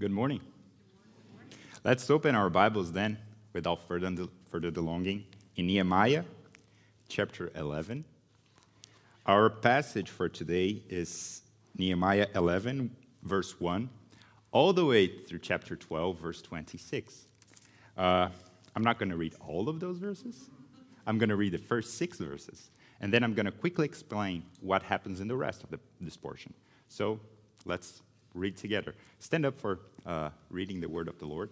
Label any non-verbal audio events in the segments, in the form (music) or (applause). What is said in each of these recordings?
Good morning. Let's open our Bibles then, without further, further delonging, in Nehemiah chapter 11. Our passage for today is Nehemiah 11, verse 1, all the way through chapter 12, verse 26. Uh, I'm not going to read all of those verses. I'm going to read the first six verses, and then I'm going to quickly explain what happens in the rest of the, this portion. So let's read together. Stand up for uh, reading the word of the Lord.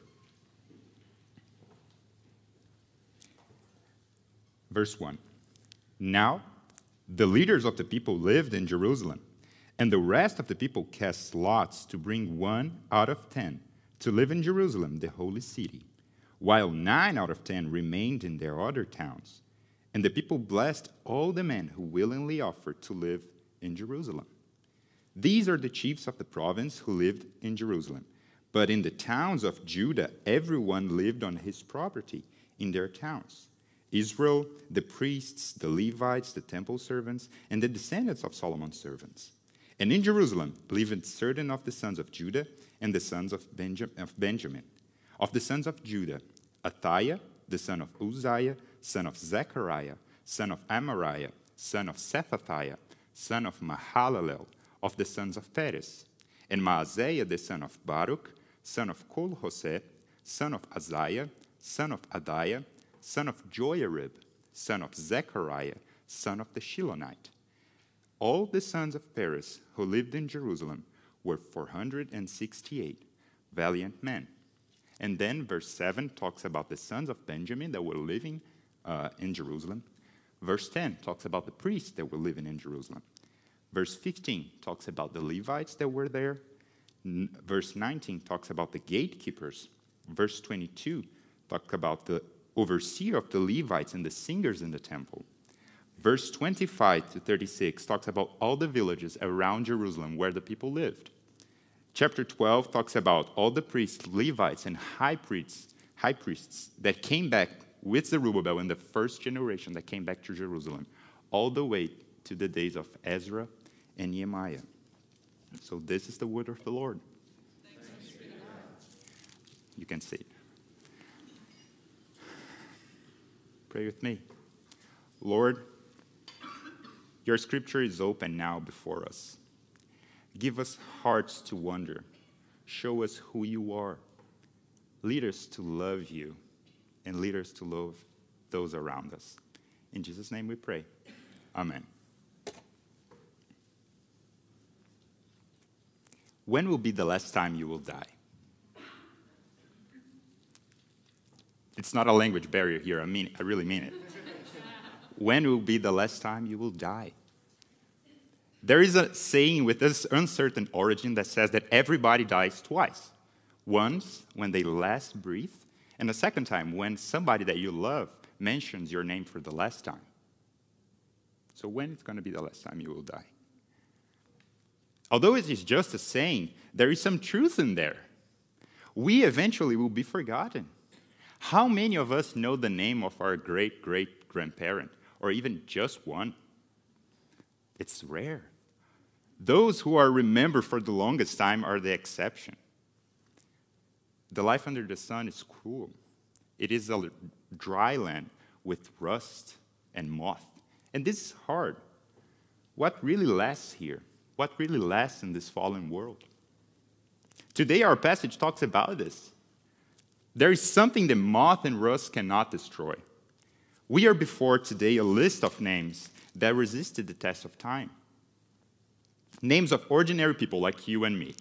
Verse 1 Now the leaders of the people lived in Jerusalem, and the rest of the people cast lots to bring one out of ten to live in Jerusalem, the holy city, while nine out of ten remained in their other towns. And the people blessed all the men who willingly offered to live in Jerusalem. These are the chiefs of the province who lived in Jerusalem. But in the towns of Judah, everyone lived on his property in their towns. Israel, the priests, the Levites, the temple servants, and the descendants of Solomon's servants. And in Jerusalem lived certain of the sons of Judah and the sons of, Benjamin. Of the sons of Judah, Athaiah, the son of Uzziah, son of Zechariah, son of Amariah, son of Shephatiah, son of Mahalalel, of the sons of Perez, and Maaseiah the son of Baruch, son of Col-hozeh, son of Azariah, son of Adaiah, son of Joiarib, son of Zechariah, son of the Shilonite. All the sons of Perez who lived in Jerusalem were 468 valiant men. And then verse 7 talks about the sons of Benjamin that were living uh, in Jerusalem. Verse 10 talks about the priests that were living in Jerusalem. Verse 15 talks about the Levites that were there. Verse 19 talks about the gatekeepers. Verse 22 talks about the overseer of the Levites and the singers in the temple. Verse 25 to 36 talks about all the villages around Jerusalem where the people lived. Chapter 12 talks about all the priests, Levites, and high priests, high priests that came back with Zerubbabel in the first generation that came back to Jerusalem, all the way to the days of Ezra and Nehemiah. So this is the word of the Lord. You can see. Pray with me. Lord, your scripture is open now before us. Give us hearts to wonder. Show us who you are. Lead us to love you and lead us to love those around us. In Jesus' name we pray. Amen. When will be the last time you will die? It's not a language barrier here. I mean, I really mean it. when will be the last time you will die? There is a saying with this uncertain origin that says that everybody dies twice. Once when they last breathe, and the second time when somebody that you love mentions your name for the last time. So when is going to be the last time you will die? Although it is just a saying, there is some truth in there. We eventually will be forgotten. How many of us know the name of our great great grandparent, or even just one? It's rare. Those who are remembered for the longest time are the exception. The life under the sun is cruel. It is a dry land with rust and moth. And this is hard. What really lasts here? What really lasts in this fallen world. Today, our passage talks about this. There is something that moth and rust cannot destroy. We are before today a list of names that resisted the test of time. Names of ordinary people like you and me.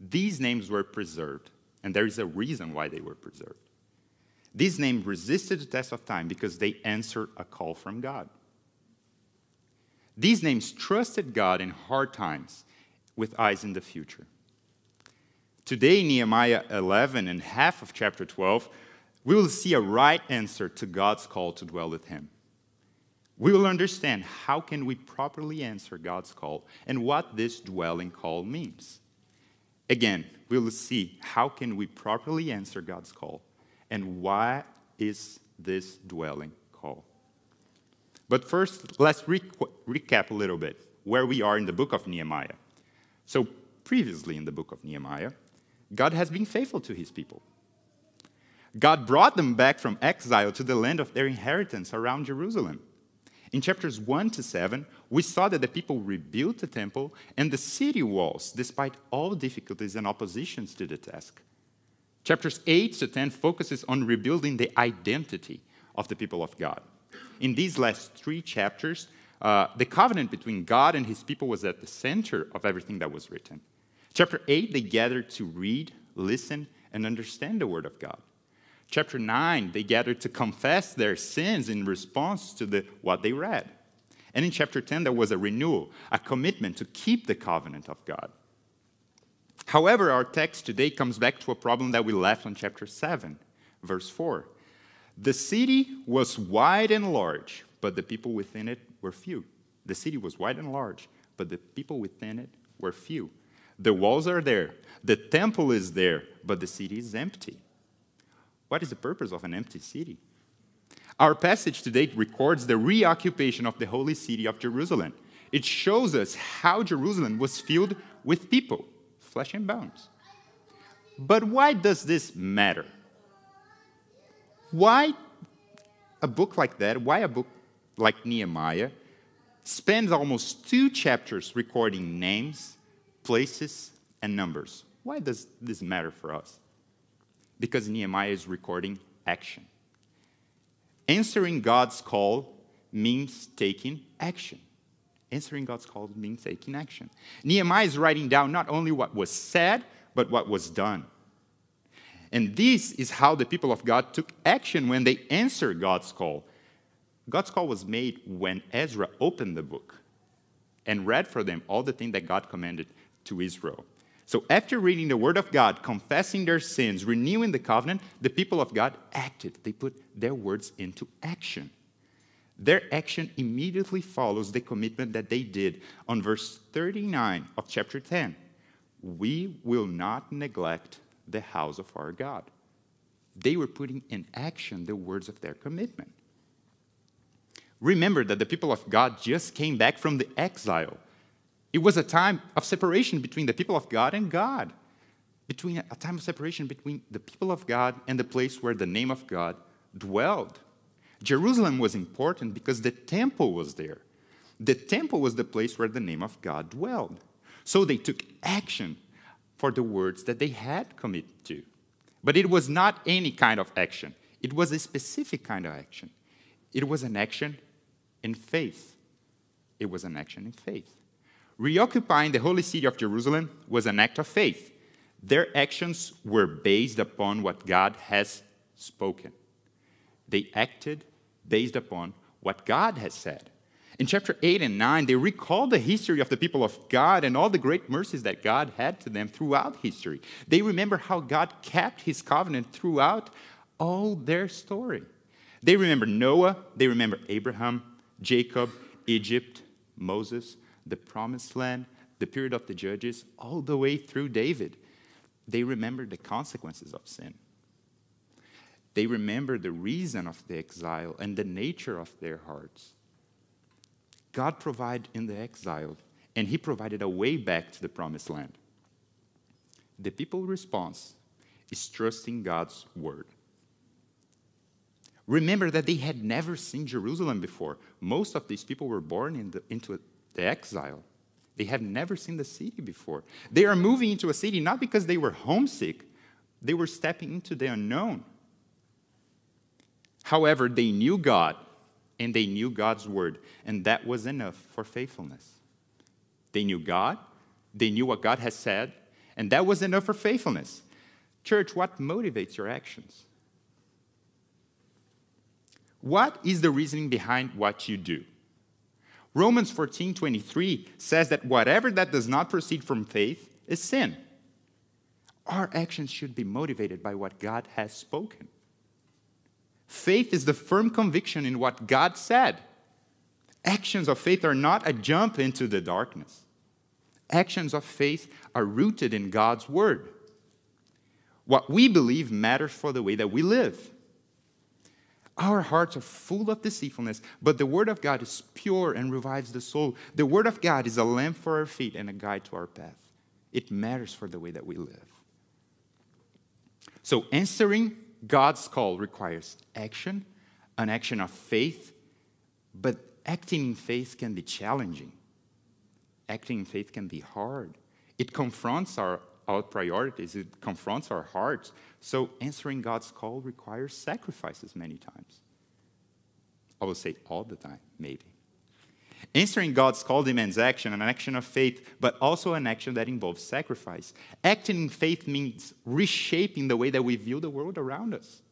These names were preserved, and there is a reason why they were preserved. These names resisted the test of time because they answered a call from God. These names trusted God in hard times with eyes in the future. Today, in Nehemiah 11 and half of chapter 12, we will see a right answer to God's call to dwell with Him. We will understand how can we properly answer God's call and what this dwelling call means. Again, we will see how can we properly answer God's call and why is this dwelling call. But first, let's re- recap a little bit where we are in the book of Nehemiah. So, previously in the book of Nehemiah, God has been faithful to his people. God brought them back from exile to the land of their inheritance around Jerusalem. In chapters 1 to 7, we saw that the people rebuilt the temple and the city walls despite all difficulties and oppositions to the task. Chapters 8 to 10 focuses on rebuilding the identity of the people of God. In these last three chapters, uh, the covenant between God and his people was at the center of everything that was written. Chapter 8, they gathered to read, listen, and understand the word of God. Chapter 9, they gathered to confess their sins in response to the, what they read. And in chapter 10, there was a renewal, a commitment to keep the covenant of God. However, our text today comes back to a problem that we left on chapter 7, verse 4. The city was wide and large, but the people within it were few. The city was wide and large, but the people within it were few. The walls are there, the temple is there, but the city is empty. What is the purpose of an empty city? Our passage today records the reoccupation of the holy city of Jerusalem. It shows us how Jerusalem was filled with people, flesh and bones. But why does this matter? Why a book like that, why a book like Nehemiah, spends almost two chapters recording names, places, and numbers? Why does this matter for us? Because Nehemiah is recording action. Answering God's call means taking action. Answering God's call means taking action. Nehemiah is writing down not only what was said, but what was done. And this is how the people of God took action when they answered God's call. God's call was made when Ezra opened the book and read for them all the things that God commanded to Israel. So, after reading the Word of God, confessing their sins, renewing the covenant, the people of God acted. They put their words into action. Their action immediately follows the commitment that they did on verse 39 of chapter 10. We will not neglect the house of our God. They were putting in action the words of their commitment. Remember that the people of God just came back from the exile. It was a time of separation between the people of God and God, between a time of separation between the people of God and the place where the name of God dwelled. Jerusalem was important because the temple was there. The temple was the place where the name of God dwelled. So they took action for the words that they had committed to. But it was not any kind of action, it was a specific kind of action. It was an action in faith. It was an action in faith. Reoccupying the holy city of Jerusalem was an act of faith. Their actions were based upon what God has spoken. They acted based upon what God has said. In chapter 8 and 9, they recall the history of the people of God and all the great mercies that God had to them throughout history. They remember how God kept his covenant throughout all their story. They remember Noah, they remember Abraham, Jacob, Egypt, Moses, the promised land, the period of the judges, all the way through David. They remember the consequences of sin. They remember the reason of the exile and the nature of their hearts. God provided in the exile, and He provided a way back to the promised land. The people's response is trusting God's word. Remember that they had never seen Jerusalem before. Most of these people were born in the, into the exile. They had never seen the city before. They are moving into a city not because they were homesick, they were stepping into the unknown. However, they knew God and they knew God's word, and that was enough for faithfulness. They knew God, they knew what God has said, and that was enough for faithfulness. Church, what motivates your actions? What is the reasoning behind what you do? Romans 14:23 says that whatever that does not proceed from faith is sin. Our actions should be motivated by what God has spoken. Faith is the firm conviction in what God said. Actions of faith are not a jump into the darkness. Actions of faith are rooted in God's word. What we believe matters for the way that we live. Our hearts are full of deceitfulness, but the Word of God is pure and revives the soul. The Word of God is a lamp for our feet and a guide to our path. It matters for the way that we live. So, answering God's call requires action, an action of faith, but acting in faith can be challenging. Acting in faith can be hard. It confronts our, our priorities, it confronts our hearts. So, answering God's call requires sacrifices many times. I will say all the time, maybe. Answering God's call demands action, an action of faith, but also an action that involves sacrifice. Acting in faith means reshaping the way that we view the world around us.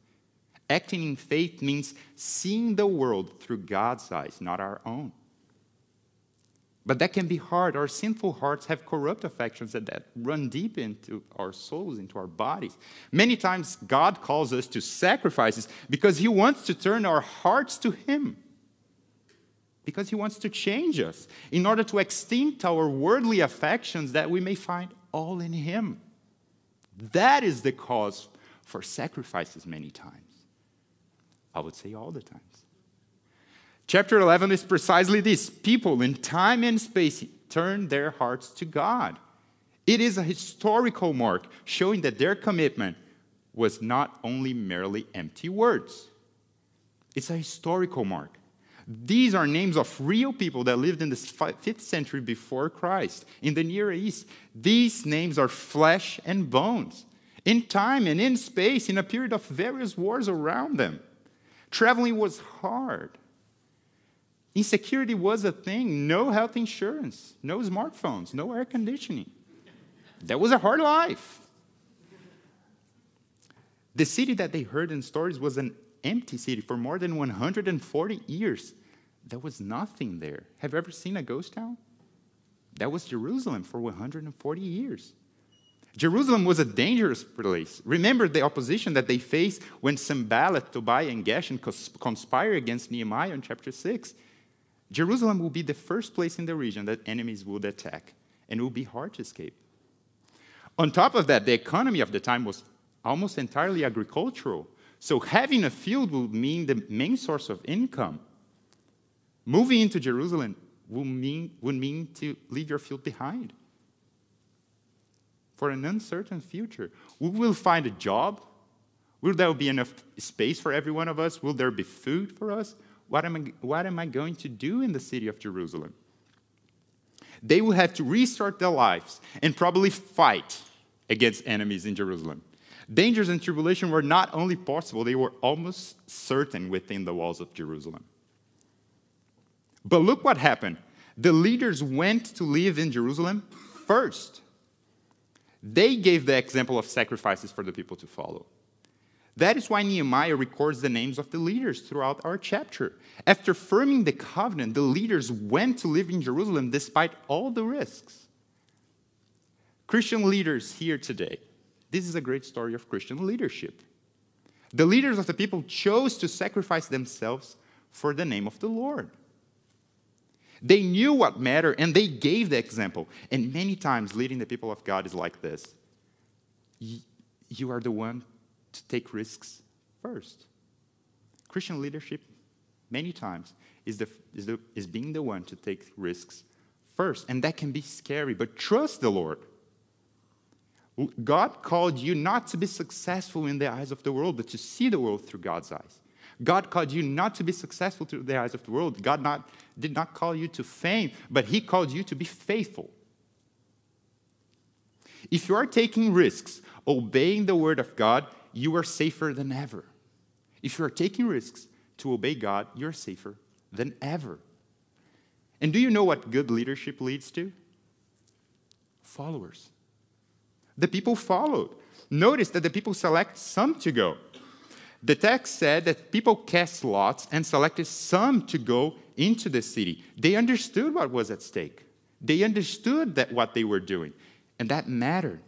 Acting in faith means seeing the world through God's eyes, not our own. But that can be hard. Our sinful hearts have corrupt affections that, that run deep into our souls, into our bodies. Many times, God calls us to sacrifices because He wants to turn our hearts to Him. Because He wants to change us in order to extinct our worldly affections that we may find all in Him. That is the cause for sacrifices many times. I would say all the times. Chapter 11 is precisely this people in time and space turn their hearts to God. It is a historical mark showing that their commitment was not only merely empty words, it's a historical mark. These are names of real people that lived in the 5th century before Christ in the Near East. These names are flesh and bones, in time and in space, in a period of various wars around them. Traveling was hard. Insecurity was a thing. No health insurance, no smartphones, no air conditioning. That was a hard life. The city that they heard in stories was an empty city for more than 140 years. There was nothing there. Have you ever seen a ghost town? That was Jerusalem for 140 years. Jerusalem was a dangerous place. Remember the opposition that they faced when Sanballat, Tobiah, and Geshem conspire against Nehemiah in chapter 6. Jerusalem will be the first place in the region that enemies would attack, and it will be hard to escape. On top of that, the economy of the time was almost entirely agricultural. So having a field would mean the main source of income. Moving into Jerusalem would mean, would mean to leave your field behind for an uncertain future. We will find a job. Will there be enough space for every one of us? Will there be food for us? What am I, what am I going to do in the city of Jerusalem? They will have to restart their lives and probably fight against enemies in Jerusalem. Dangers and tribulation were not only possible, they were almost certain within the walls of Jerusalem. But look what happened. The leaders went to live in Jerusalem first. They gave the example of sacrifices for the people to follow. That is why Nehemiah records the names of the leaders throughout our chapter. After firming the covenant, the leaders went to live in Jerusalem despite all the risks. Christian leaders here today, this is a great story of Christian leadership. The leaders of the people chose to sacrifice themselves for the name of the Lord. They knew what mattered and they gave the example. And many times, leading the people of God is like this you are the one to take risks first. Christian leadership, many times, is, the, is, the, is being the one to take risks first. And that can be scary, but trust the Lord. God called you not to be successful in the eyes of the world, but to see the world through God's eyes. God called you not to be successful through the eyes of the world. God not, did not call you to fame, but He called you to be faithful. If you are taking risks, obeying the word of God, you are safer than ever. If you are taking risks to obey God, you're safer than ever. And do you know what good leadership leads to? Followers. The people followed. Notice that the people select some to go. The text said that people cast lots and selected some to go into the city. They understood what was at stake. They understood that what they were doing, and that mattered.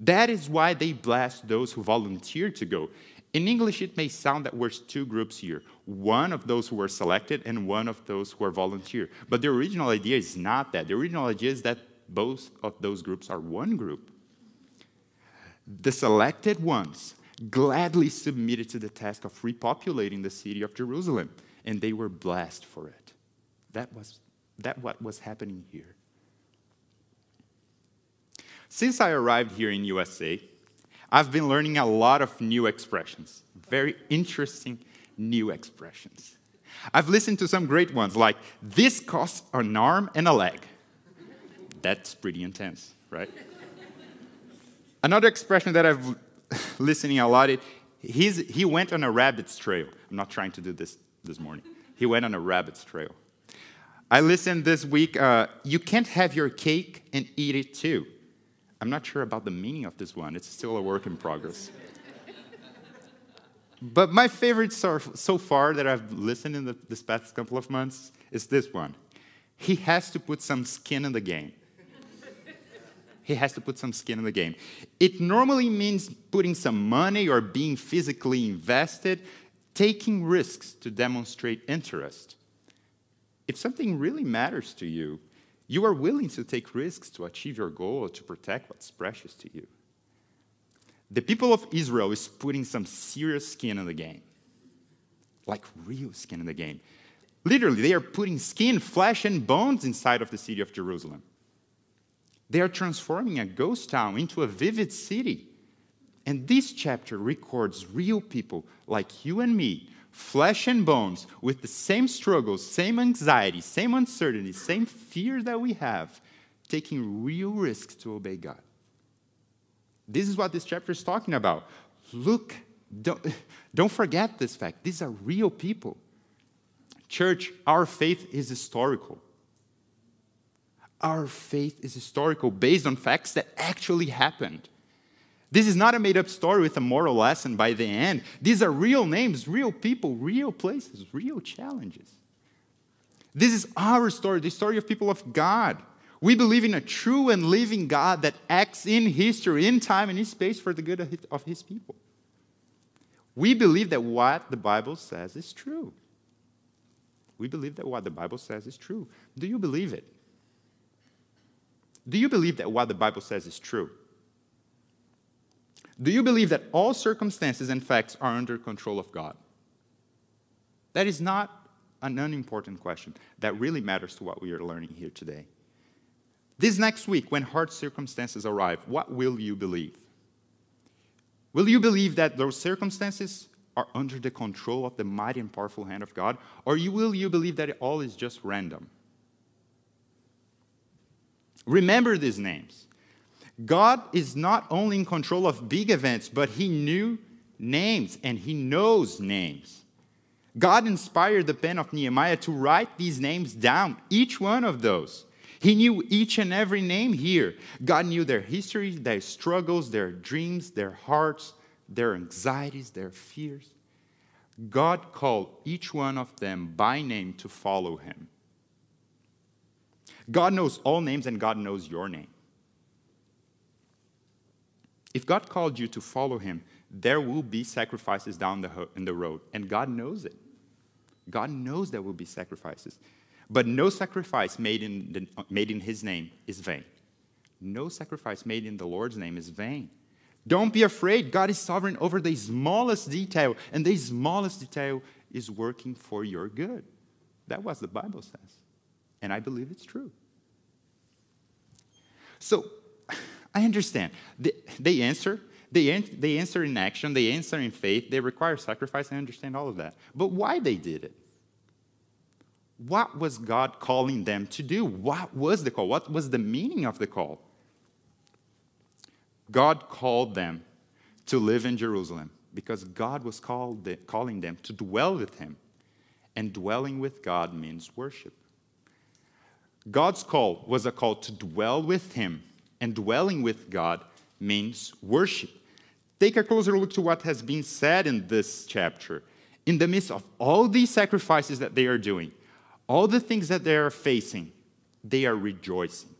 That is why they blessed those who volunteered to go. In English, it may sound that we're two groups here one of those who were selected and one of those who are volunteer. But the original idea is not that. The original idea is that both of those groups are one group. The selected ones gladly submitted to the task of repopulating the city of Jerusalem, and they were blessed for it. That was that what was happening here. Since I arrived here in USA, I've been learning a lot of new expressions, very interesting new expressions. I've listened to some great ones like, this costs an arm and a leg. That's pretty intense, right? Another expression that I've (laughs) listening a lot is, he's, he went on a rabbit's trail. I'm not trying to do this this morning. He went on a rabbit's trail. I listened this week, uh, you can't have your cake and eat it too. I'm not sure about the meaning of this one, it's still a work in progress. but my favorite so, so far that I've listened in the, this past couple of months is this one. He has to put some skin in the game. He has to put some skin in the game. It normally means putting some money or being physically invested, taking risks to demonstrate interest. If something really matters to you, you are willing to take risks to achieve your goal or to protect what's precious to you. The people of Israel is putting some serious skin in the game. Like real skin in the game. Literally, they are putting skin, flesh, and bones inside of the city of Jerusalem. They are transforming a ghost town into a vivid city. And this chapter records real people like you and me flesh and bones, with the same struggles, same anxiety, same uncertainty, same fear that we have, taking real risks to obey God. This is what this chapter is talking about. Look, don't, (laughs) don't forget this fact. These are real people. Church, our faith is historical. Our faith is historical based on facts that actually happened. This is not a made up story with a moral lesson by the end. These are real names, real people, real places, real challenges. This is our story, the story of people of God. We believe in a true and living God that acts in history, in time, and in space for the good of his people. We believe that what the Bible says is true. We believe that what the Bible says is true. Do you believe it? Do you believe that what the Bible says is true? Do you believe that all circumstances and facts are under control of God? That is not an unimportant question. That really matters to what we are learning here today. This next week, when hard circumstances arrive, what will you believe? Will you believe that those circumstances are under the control of the mighty and powerful hand of God? Or will you believe that it all is just random? Remember these names. God is not only in control of big events, but He knew names and He knows names. God inspired the pen of Nehemiah to write these names down, each one of those. He knew each and every name here. God knew their history, their struggles, their dreams, their hearts, their anxieties, their fears. God called each one of them by name to follow Him. God knows all names and God knows your name. If God called you to follow him, there will be sacrifices down the, ho- in the road, and God knows it. God knows there will be sacrifices. But no sacrifice made in, the, made in his name is vain. No sacrifice made in the Lord's name is vain. Don't be afraid. God is sovereign over the smallest detail, and the smallest detail is working for your good. That was the Bible says. And I believe it's true. So, I understand. They, they answer. They, they answer in action. They answer in faith. They require sacrifice. I understand all of that. But why they did it? What was God calling them to do? What was the call? What was the meaning of the call? God called them to live in Jerusalem because God was called, calling them to dwell with Him. And dwelling with God means worship. God's call was a call to dwell with Him and dwelling with God means worship. Take a closer look to what has been said in this chapter. In the midst of all these sacrifices that they are doing, all the things that they are facing, they are rejoicing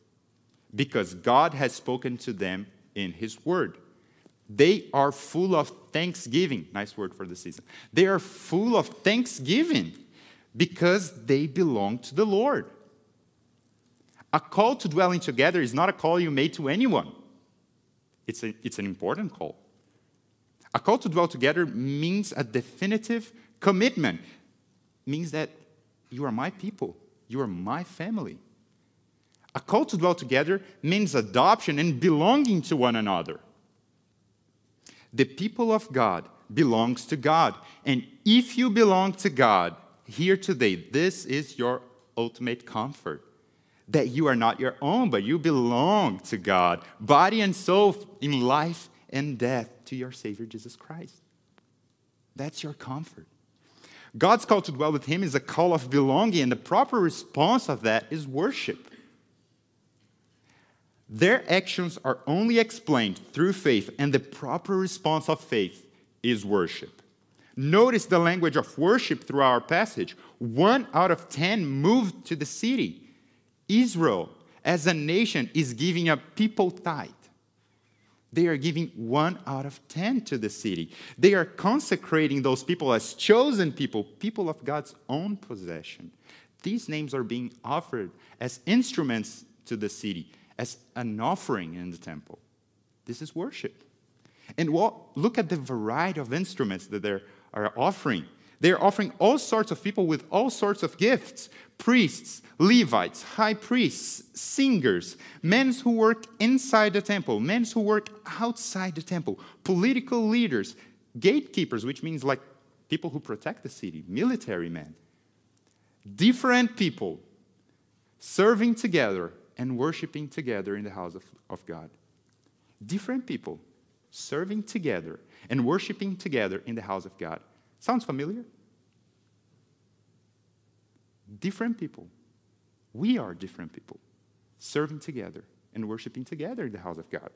because God has spoken to them in His Word. They are full of thanksgiving. Nice word for the season. They are full of thanksgiving because they belong to the Lord. A call to dwelling together is not a call you made to anyone, it's, a, it's an important call. A call to dwell together means a definitive commitment, means that you are my people, you are my family. A call to dwell together means adoption and belonging to one another. The people of God belongs to God. And if you belong to God here today, this is your ultimate comfort. That you are not your own, but you belong to God, body and soul, in life and death, to your Savior Jesus Christ. That's your comfort. God's call to dwell with Him is a call of belonging, and the proper response of that is worship. Their actions are only explained through faith, and the proper response of faith is worship. Notice the language of worship through our passage. One out of ten moved to the city. Israel, as a nation, is giving a people tithe. They are giving one out of ten to the city. They are consecrating those people as chosen people, people of God's own possession. These names are being offered as instruments to the city, as an offering in the temple. This is worship. And look at the variety of instruments that they are offering. They're offering all sorts of people with all sorts of gifts priests, Levites, high priests, singers, men who work inside the temple, men who work outside the temple, political leaders, gatekeepers, which means like people who protect the city, military men. Different people serving together and worshiping together in the house of, of God. Different people serving together and worshiping together in the house of God. Sounds familiar? Different people. We are different people serving together and worshiping together in the house of God.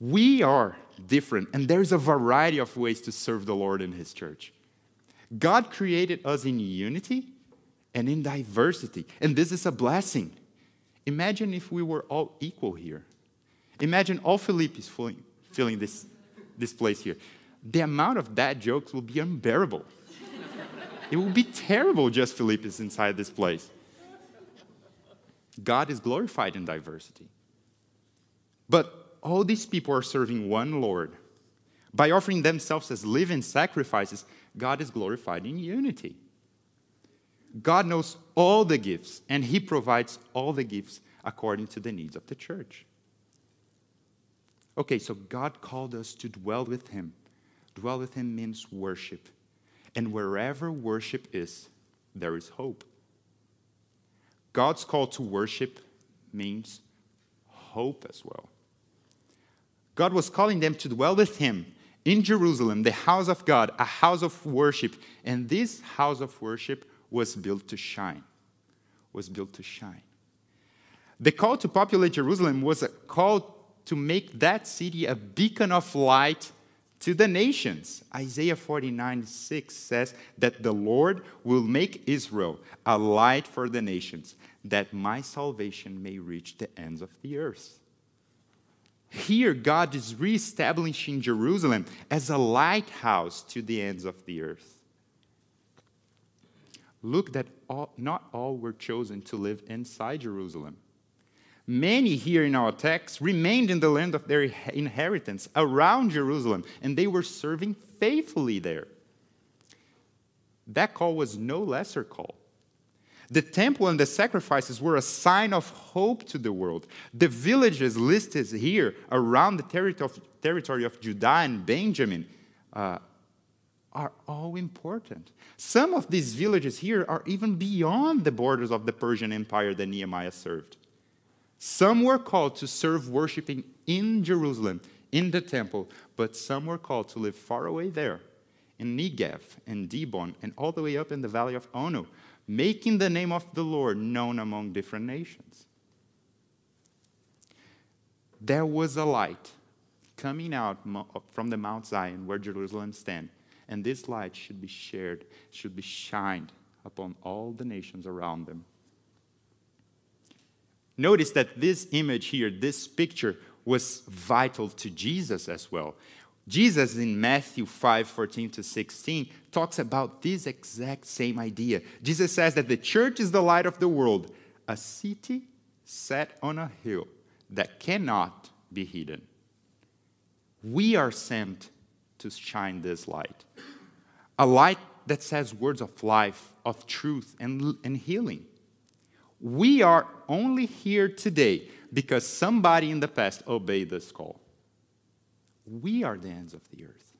We are different, and there's a variety of ways to serve the Lord in His church. God created us in unity and in diversity, and this is a blessing. Imagine if we were all equal here. Imagine all Philippines filling, filling this, this place here. The amount of bad jokes will be unbearable. it will be terrible just Philippines inside this place. God is glorified in diversity. But all these people are serving one Lord. By offering themselves as living sacrifices, God is glorified in unity. God knows all the gifts, and He provides all the gifts according to the needs of the church. Okay, so God called us to dwell with Him. Dwell with Him means worship. And wherever worship is, there is hope. God's call to worship means hope as well. God was calling them to dwell with Him in Jerusalem, the house of God, a house of worship. And this house of worship was built to shine. Was built to shine. The call to populate Jerusalem was a call to make that city a beacon of light to the nations. Isaiah 49 6 says that the Lord will make Israel a light for the nations, that my salvation may reach the ends of the earth. Here, God is reestablishing Jerusalem as a lighthouse to the ends of the earth. Look that all, not all were chosen to live inside Jerusalem. Many here in our text remained in the land of their inheritance around Jerusalem, and they were serving faithfully there. That call was no lesser call. The temple and the sacrifices were a sign of hope to the world. The villages listed here around the territory of Judah and Benjamin uh, are all important. Some of these villages here are even beyond the borders of the Persian Empire that Nehemiah served. Some were called to serve worshiping in Jerusalem, in the temple, but some were called to live far away there, in Negev and Dibon, and all the way up in the valley of Ono, making the name of the Lord known among different nations. There was a light coming out from the Mount Zion where Jerusalem stands, and this light should be shared, should be shined upon all the nations around them. Notice that this image here, this picture, was vital to Jesus as well. Jesus in Matthew 5 14 to 16 talks about this exact same idea. Jesus says that the church is the light of the world, a city set on a hill that cannot be hidden. We are sent to shine this light, a light that says words of life, of truth, and, and healing. We are only here today because somebody in the past obeyed this call. We are the ends of the earth.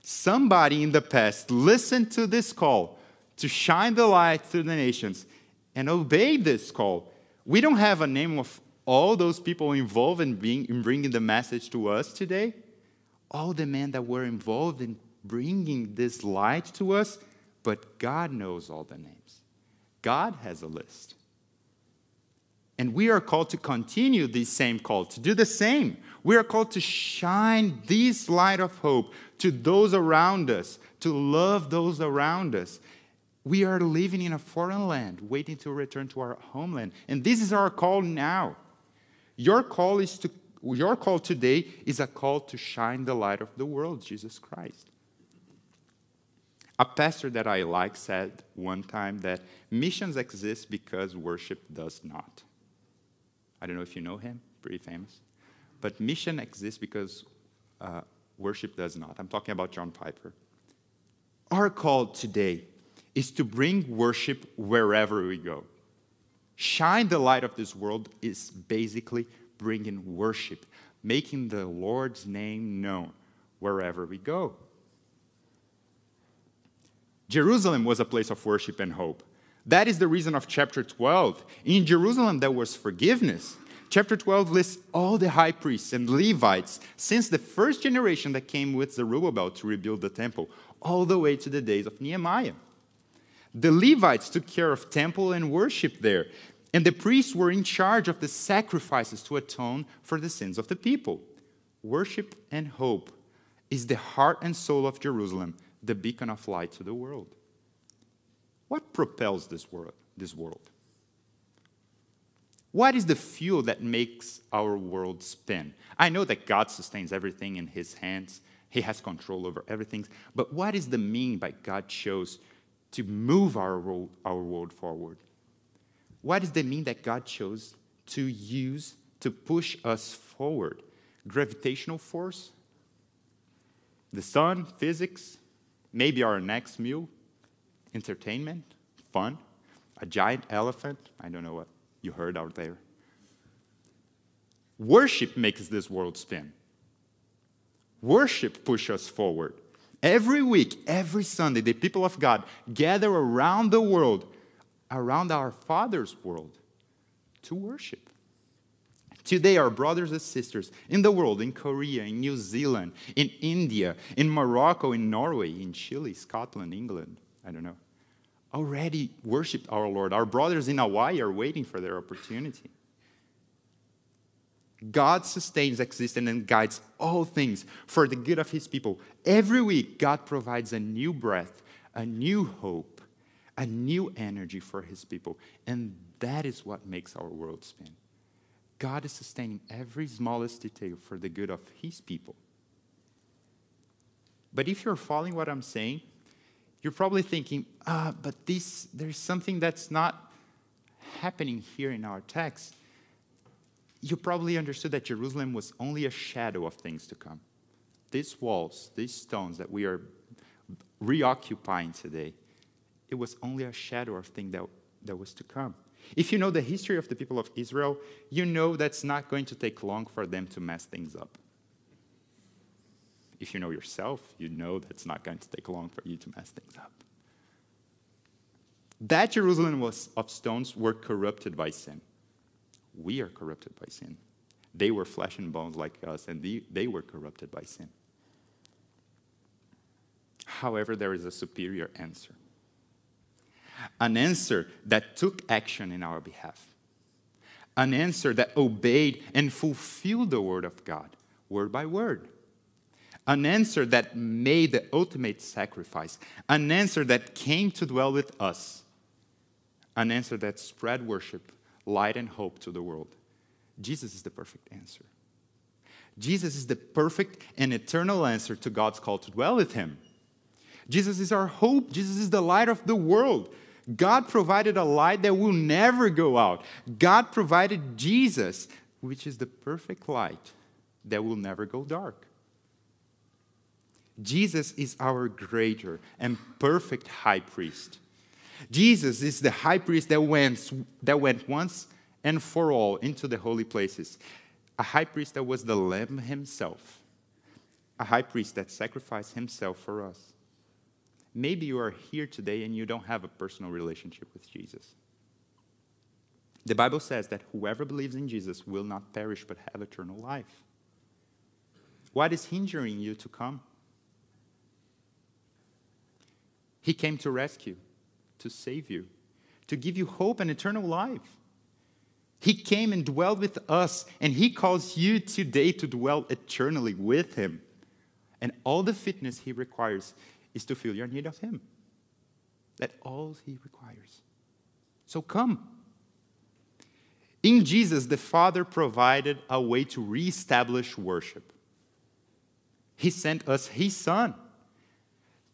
Somebody in the past listened to this call to shine the light to the nations and obeyed this call. We don't have a name of all those people involved in, being, in bringing the message to us today. All the men that were involved in bringing this light to us, but God knows all the names. God has a list. And we are called to continue this same call, to do the same. We are called to shine this light of hope to those around us, to love those around us. We are living in a foreign land, waiting to return to our homeland. And this is our call now. Your call is to your call today is a call to shine the light of the world, Jesus Christ. A pastor that I like said one time that missions exist because worship does not. I don't know if you know him, pretty famous. But mission exists because uh, worship does not. I'm talking about John Piper. Our call today is to bring worship wherever we go. Shine the light of this world is basically bringing worship, making the Lord's name known wherever we go. Jerusalem was a place of worship and hope. That is the reason of chapter 12. In Jerusalem, there was forgiveness. Chapter 12 lists all the high priests and Levites since the first generation that came with Zerubbabel to rebuild the temple, all the way to the days of Nehemiah. The Levites took care of temple and worship there, and the priests were in charge of the sacrifices to atone for the sins of the people. Worship and hope is the heart and soul of Jerusalem, the beacon of light to the world. What propels this world? This world? What is the fuel that makes our world spin? I know that God sustains everything in His hands, He has control over everything, but what is the mean by God chose to move our world, our world forward? What is the mean that God chose to use to push us forward? Gravitational force? The sun, physics, maybe our next meal, entertainment, fun, a giant elephant. I don't know what you heard out there. Worship makes this world spin. Worship pushes us forward. Every week, every Sunday, the people of God gather around the world, around our Father's world, to worship. Today, our brothers and sisters in the world, in Korea, in New Zealand, in India, in Morocco, in Norway, in Chile, Scotland, England, I don't know, already worship our Lord. Our brothers in Hawaii are waiting for their opportunity. God sustains existence and guides all things for the good of his people. Every week, God provides a new breath, a new hope, a new energy for his people. And that is what makes our world spin. God is sustaining every smallest detail for the good of His people. But if you're following what I'm saying, you're probably thinking, ah, but this, there's something that's not happening here in our text. You probably understood that Jerusalem was only a shadow of things to come. These walls, these stones that we are reoccupying today, it was only a shadow of things that, that was to come. If you know the history of the people of Israel, you know that's not going to take long for them to mess things up. If you know yourself, you know that's not going to take long for you to mess things up. That Jerusalem was of stones were corrupted by sin. We are corrupted by sin. They were flesh and bones like us, and they, they were corrupted by sin. However, there is a superior answer an answer that took action in our behalf, an answer that obeyed and fulfilled the word of God, word by word, an answer that made the ultimate sacrifice, an answer that came to dwell with us, an answer that spread worship, light, and hope to the world. Jesus is the perfect answer. Jesus is the perfect and eternal answer to God's call to dwell with Him. Jesus is our hope. Jesus is the light of the world. God provided a light that will never go out. God provided Jesus, which is the perfect light that will never go dark. Jesus is our greater and perfect high priest. Jesus is the high priest that went, that went once and for all into the holy places. a high priest that was the Lamb himself, a high priest that sacrificed himself for us. Maybe you are here today and you don't have a personal relationship with Jesus. The Bible says that whoever believes in Jesus will not perish but have eternal life. What is hindering you to come? He came to rescue, to save you, to give you hope and eternal life. He came and dwelled with us, and He calls you today to dwell eternally with Him. And all the fitness He requires is to feel your need of Him. That all He requires. So come. In Jesus, the Father provided a way to reestablish worship. He sent us His Son.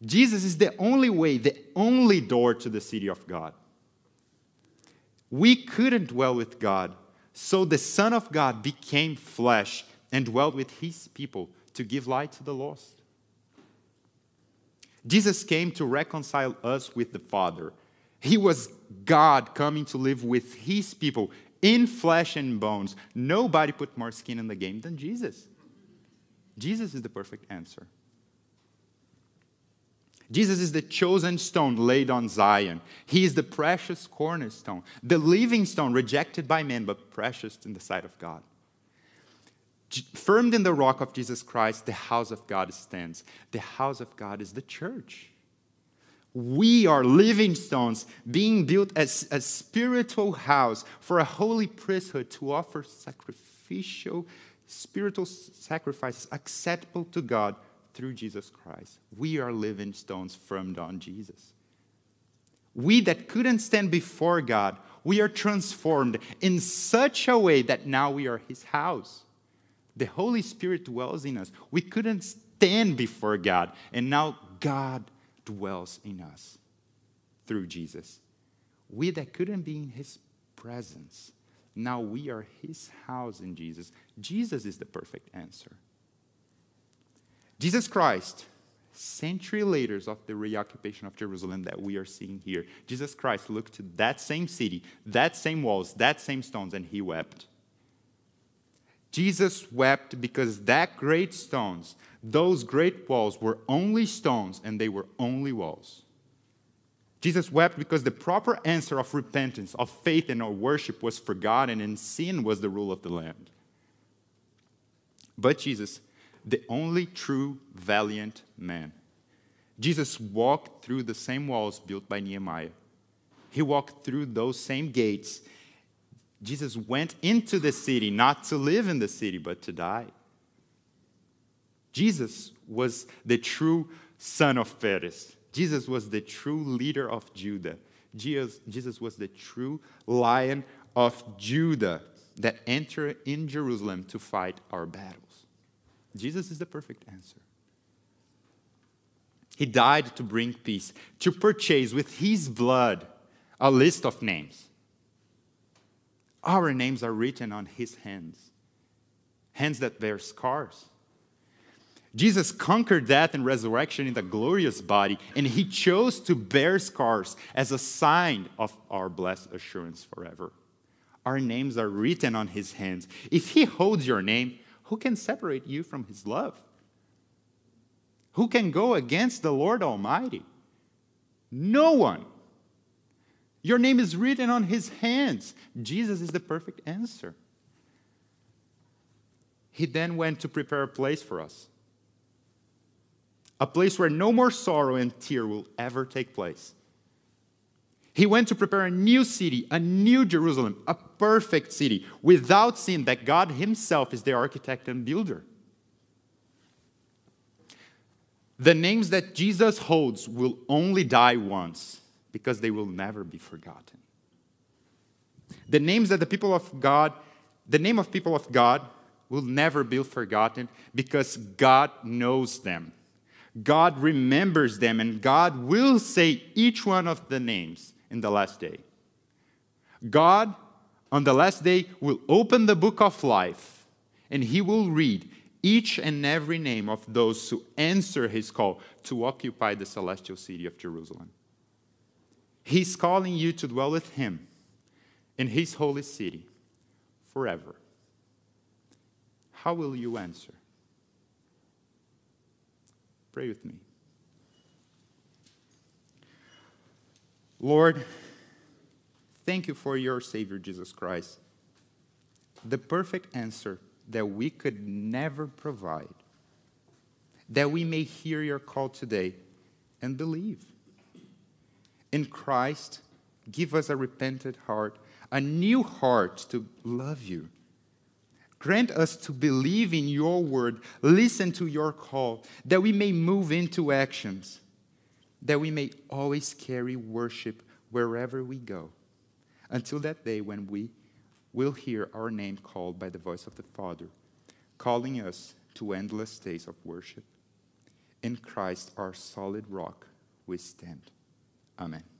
Jesus is the only way, the only door to the city of God. We couldn't dwell with God, so the Son of God became flesh and dwelled with His people to give light to the lost. Jesus came to reconcile us with the Father. He was God coming to live with His people in flesh and bones. Nobody put more skin in the game than Jesus. Jesus is the perfect answer. Jesus is the chosen stone laid on Zion. He is the precious cornerstone, the living stone rejected by men, but precious in the sight of God. Firmed in the rock of Jesus Christ, the house of God stands. The house of God is the church. We are living stones being built as a spiritual house for a holy priesthood to offer sacrificial, spiritual sacrifices acceptable to God through Jesus Christ. We are living stones firmed on Jesus. We that couldn't stand before God, we are transformed in such a way that now we are His house. The Holy Spirit dwells in us. We couldn't stand before God, and now God dwells in us through Jesus. We that couldn't be in His presence, now we are His house in Jesus. Jesus is the perfect answer. Jesus Christ, century later of the reoccupation of Jerusalem that we are seeing here, Jesus Christ looked to that same city, that same walls, that same stones, and he wept. Jesus wept because that great stones, those great walls were only stones and they were only walls. Jesus wept because the proper answer of repentance, of faith, and of worship was forgotten and sin was the rule of the land. But Jesus, the only true valiant man, Jesus walked through the same walls built by Nehemiah. He walked through those same gates Jesus went into the city not to live in the city, but to die. Jesus was the true son of Perez. Jesus was the true leader of Judah. Jesus, Jesus was the true lion of Judah that entered in Jerusalem to fight our battles. Jesus is the perfect answer. He died to bring peace, to purchase with his blood a list of names our names are written on his hands, hands that bear scars. Jesus conquered death and resurrection in the glorious body, and he chose to bear scars as a sign of our blessed assurance forever. Our names are written on his hands. If he holds your name, who can separate you from his love? Who can go against the Lord Almighty? No one. Your name is written on his hands. Jesus is the perfect answer. He then went to prepare a place for us a place where no more sorrow and tear will ever take place. He went to prepare a new city, a new Jerusalem, a perfect city without sin that God Himself is the architect and builder. The names that Jesus holds will only die once because they will never be forgotten. The names that the people of God, the name of people of God will never be forgotten because God knows them. God remembers them, and God will say each one of the names in the last day. God, on the last day, will open the book of life, and He will read each and every name of those who answer His call to occupy the celestial city of Jerusalem. He's calling you to dwell with Him in His holy city forever. how will you answer? Pray with me. Lord, thank you for your Savior, Jesus Christ, the perfect answer that we could never provide, that we may hear your call today and believe. In Christ, give us a repentant heart, a new heart to love you. Grant us to believe in your word, listen to your call, that we may move into actions, that we may always carry worship wherever we go, until that day when we will hear our name called by the voice of the Father, calling us to endless days of worship. In Christ, our solid rock, we stand. Amen.